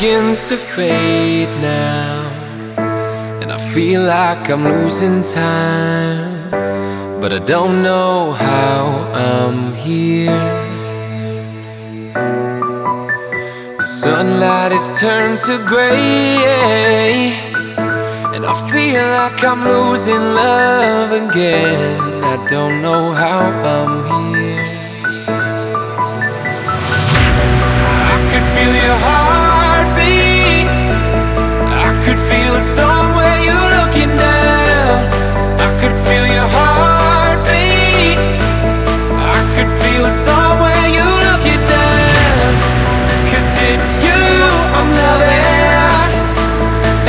begins to fade now. And I feel like I'm losing time. But I don't know how I'm here. The sunlight is turned to gray. And I feel like I'm losing love again. I don't know how I'm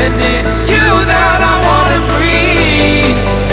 And it's you that I wanna breathe.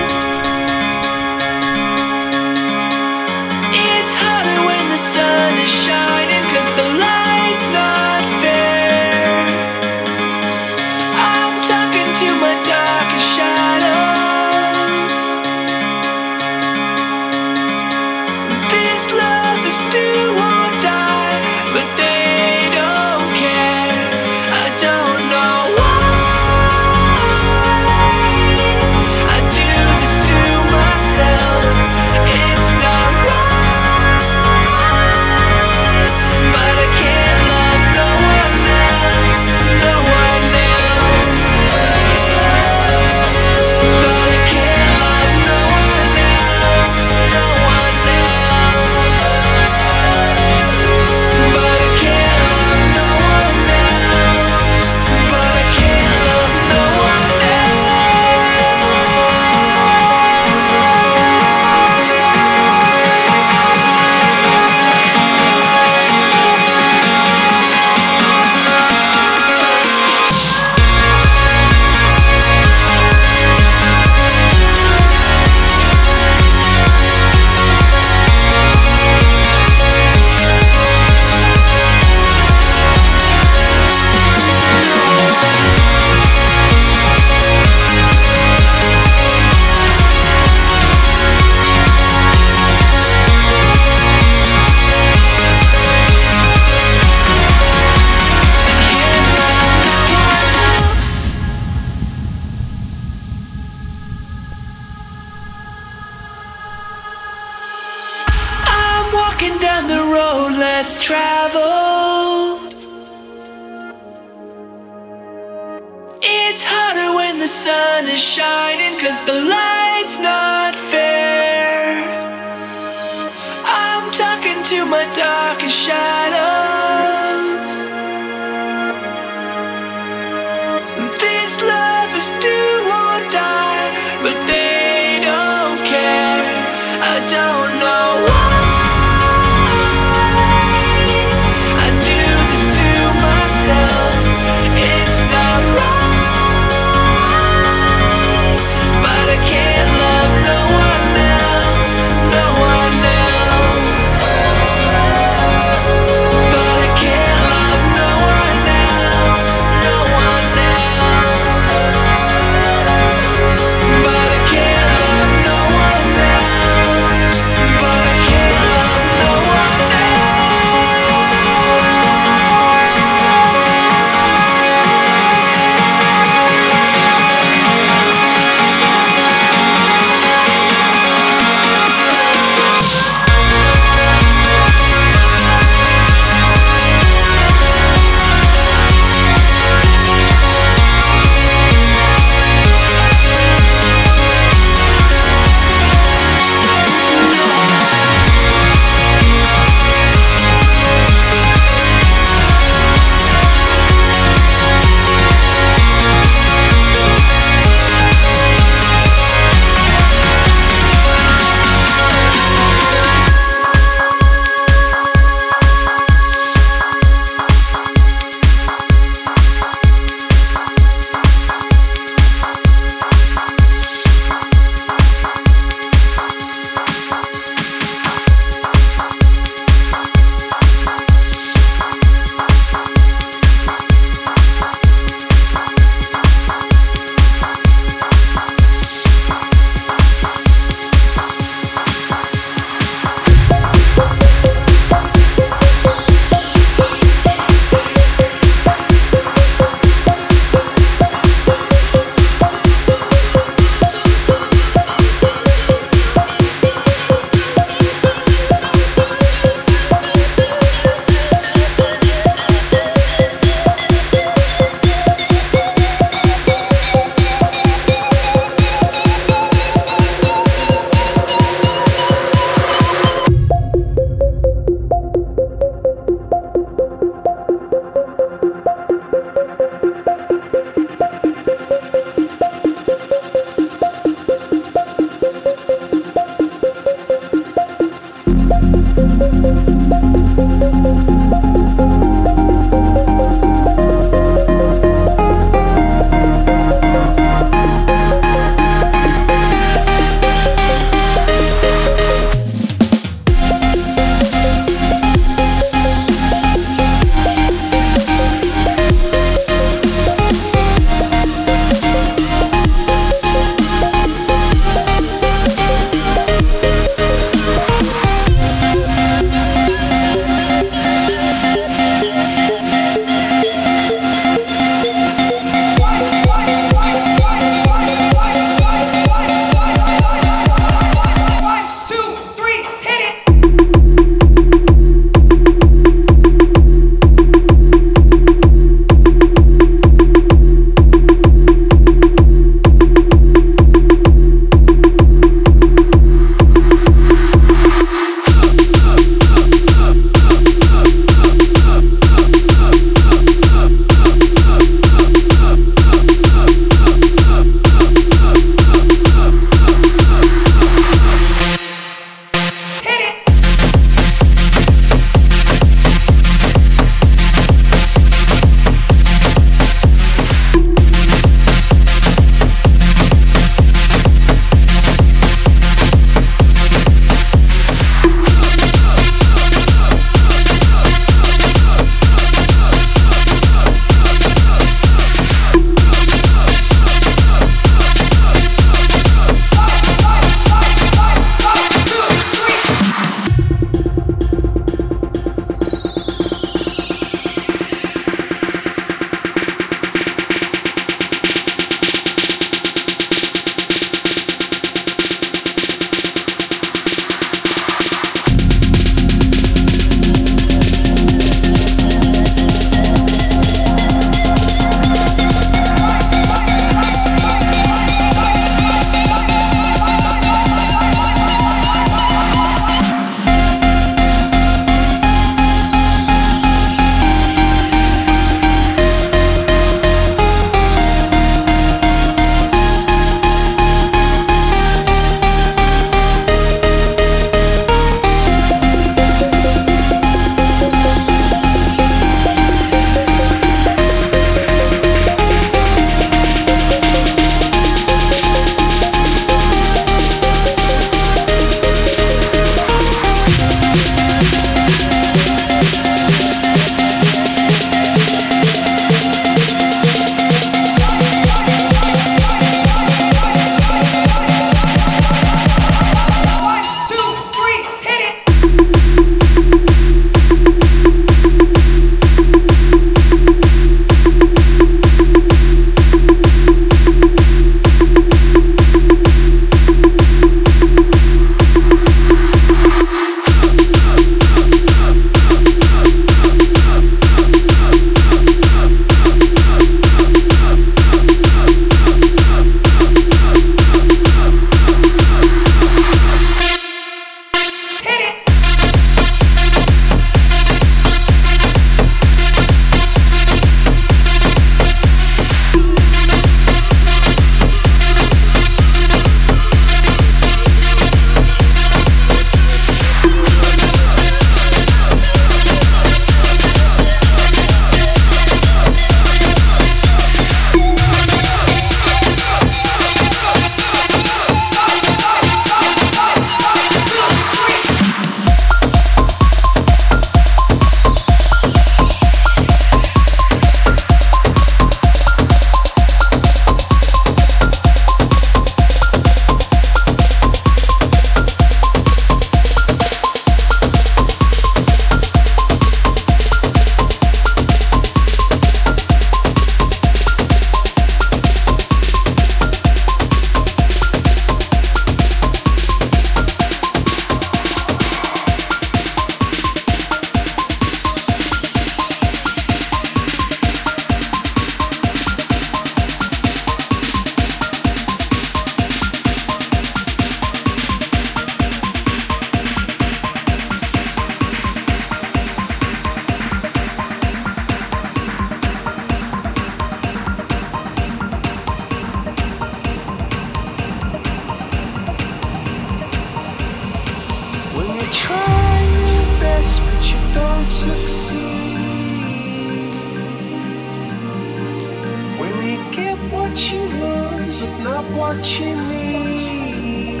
what you need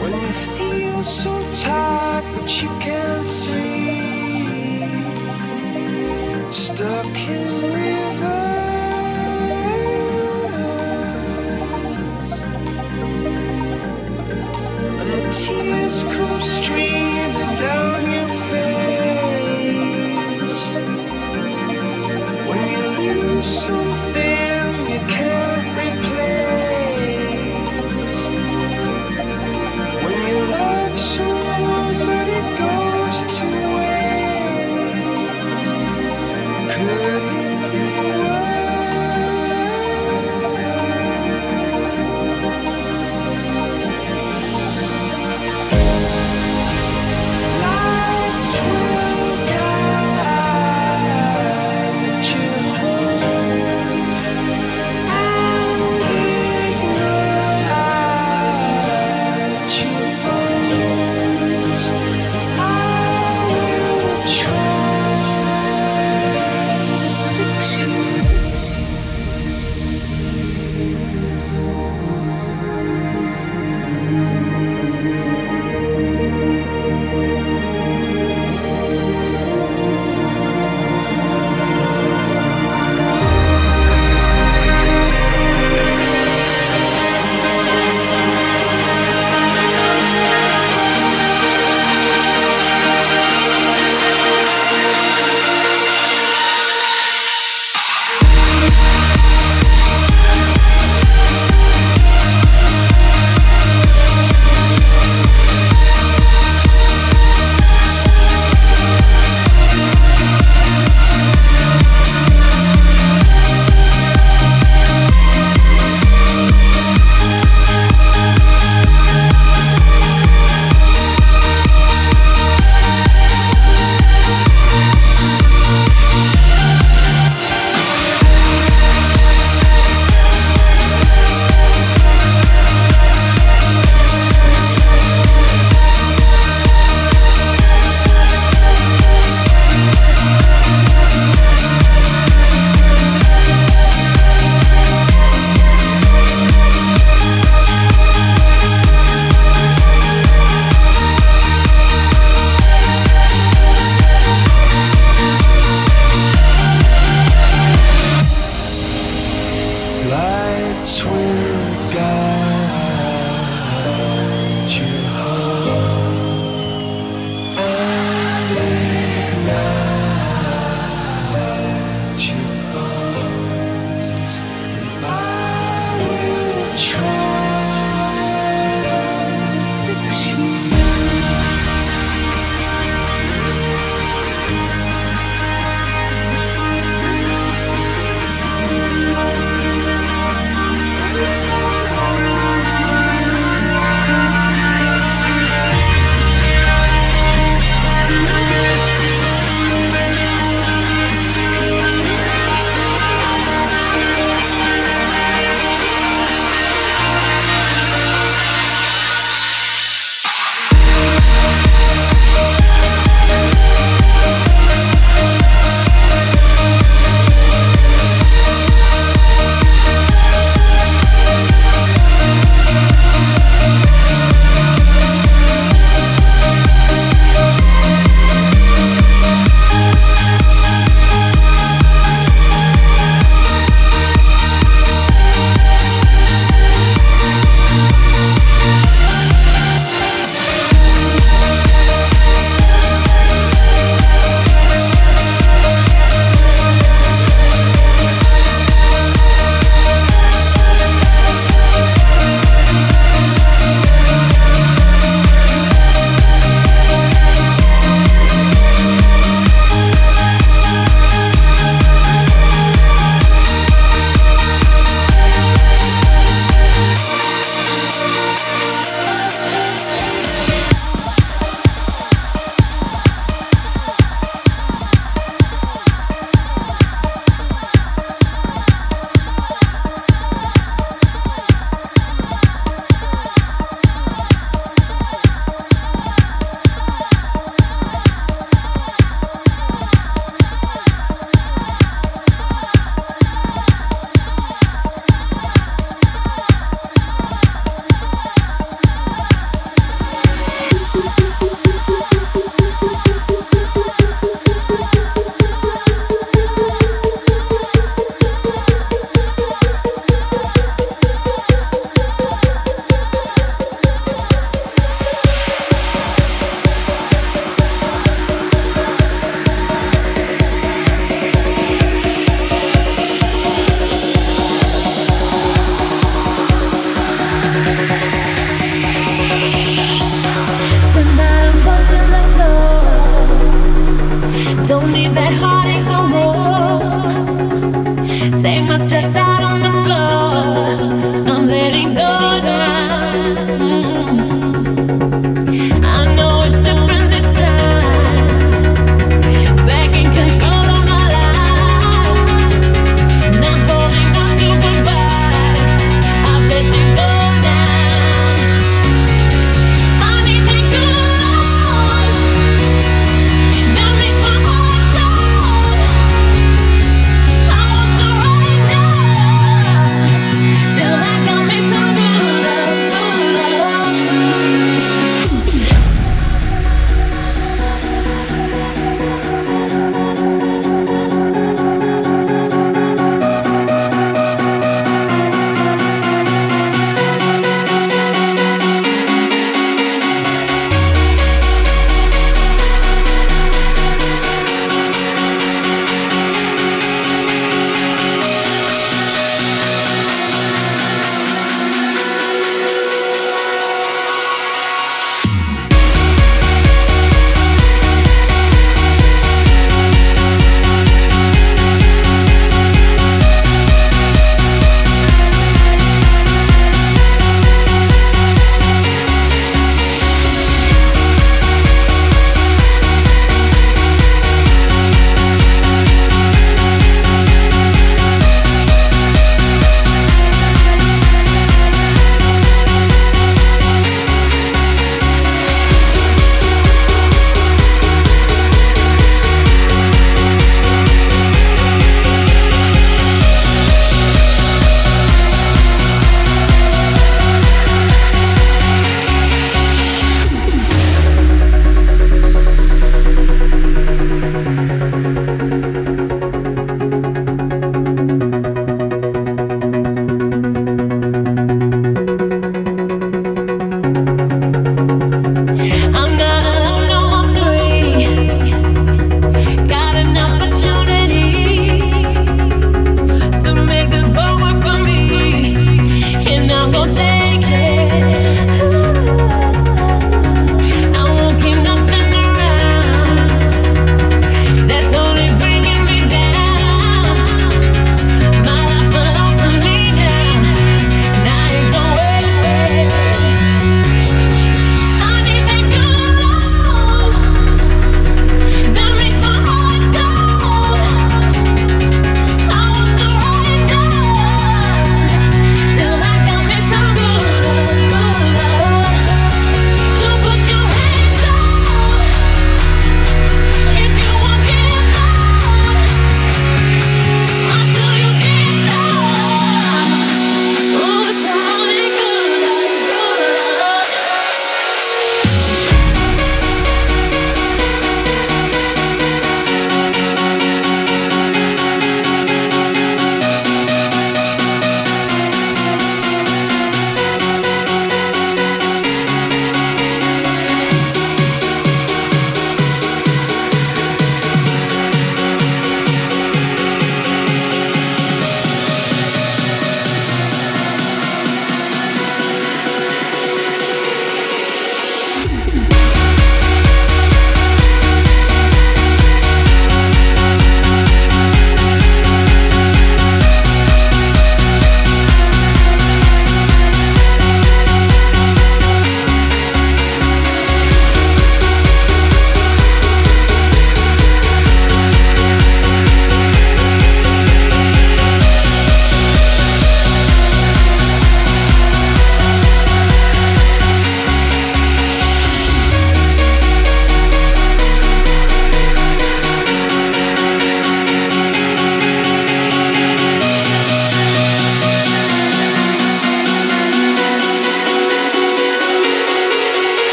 when you feel so tired but you can't sleep, stuck in.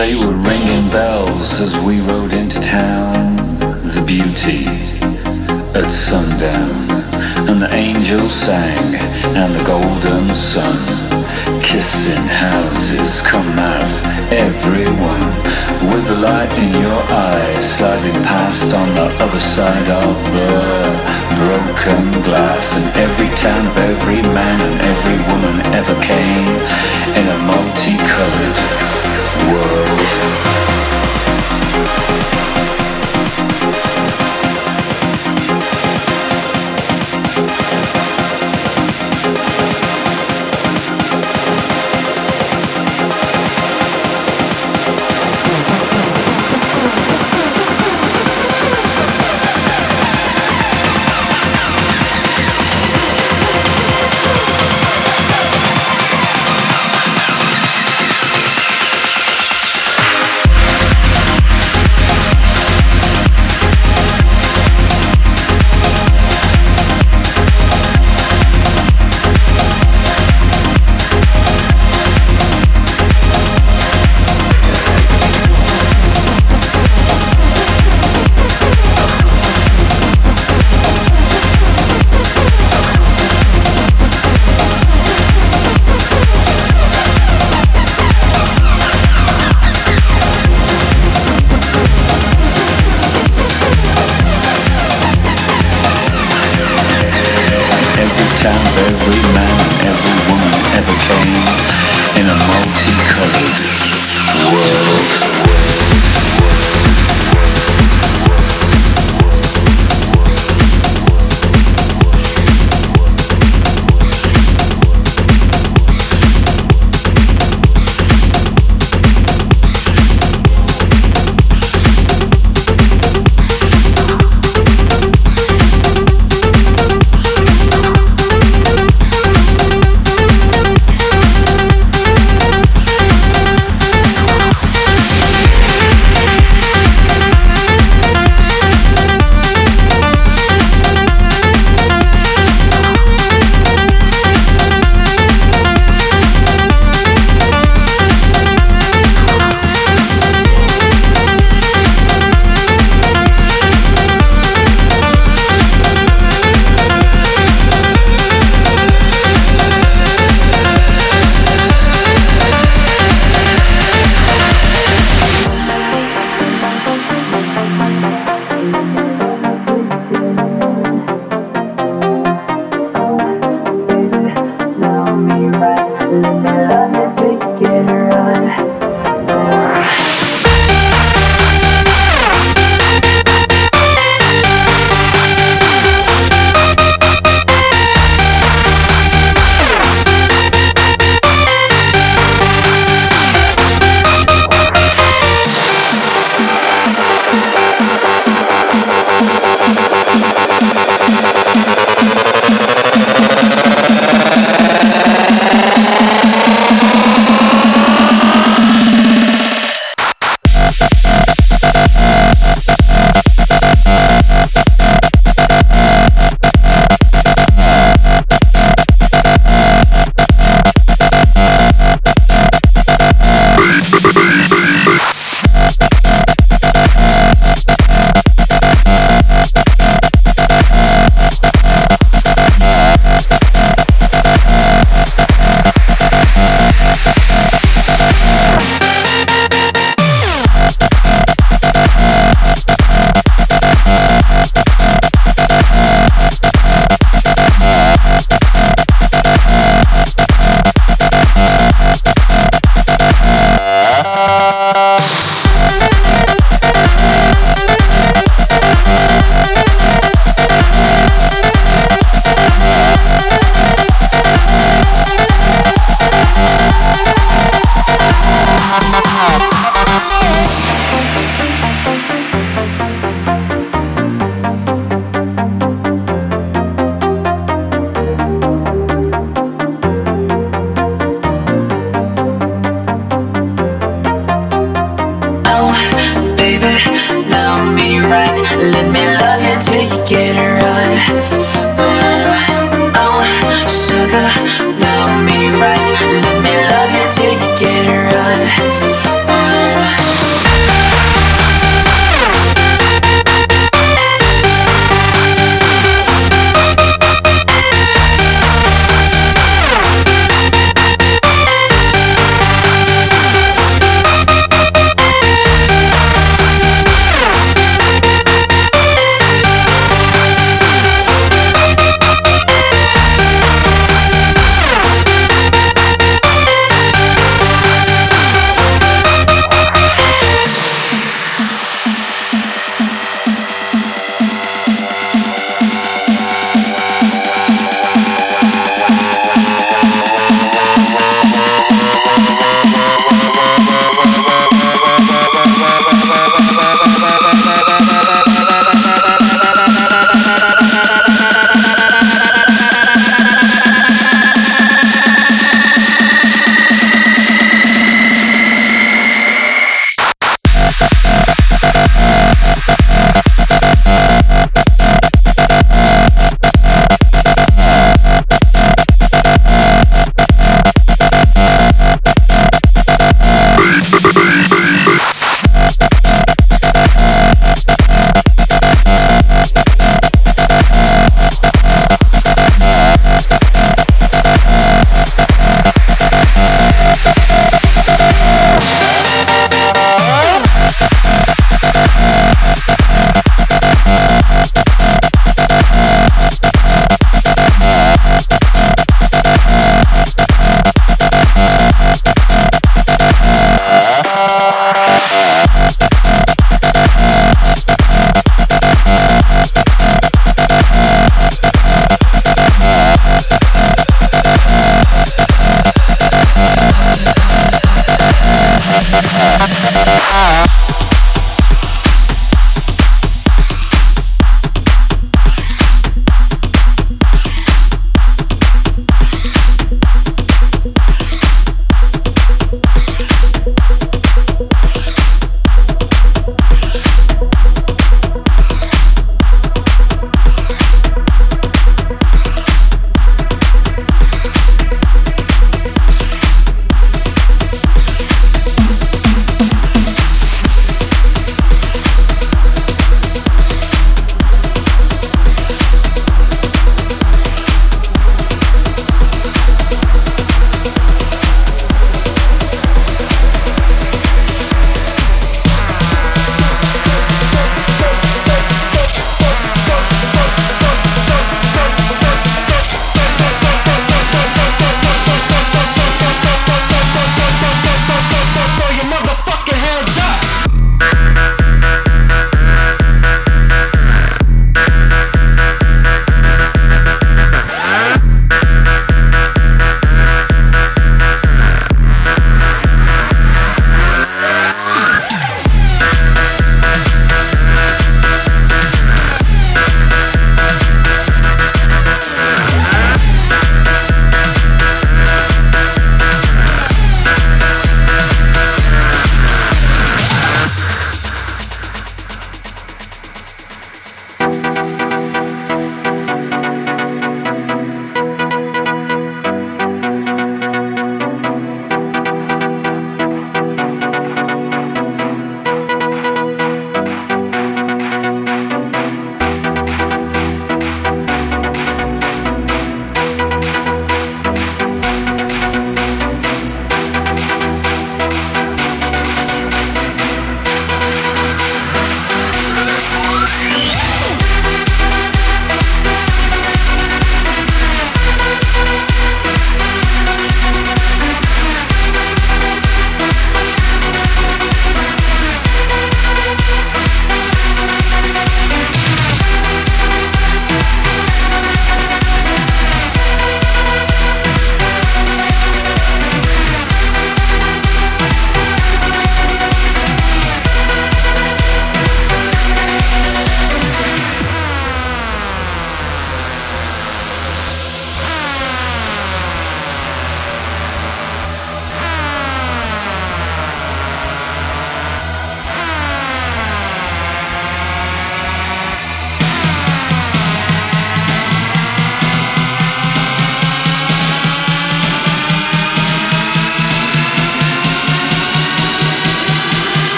They were ringing bells as we rode into town. The beauty at sundown. And the angels sang, and the golden sun. Kissing houses, come out, everyone. With the light in your eyes, sliding past on the other side of the broken glass And every town of every man and every woman ever came In a multicolored world.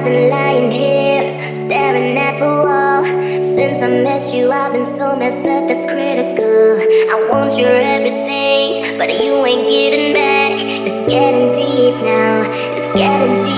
I've been lying here, staring at the wall. Since I met you, I've been so messed up, it's critical. I want your everything, but you ain't giving back. It's getting deep now, it's getting deep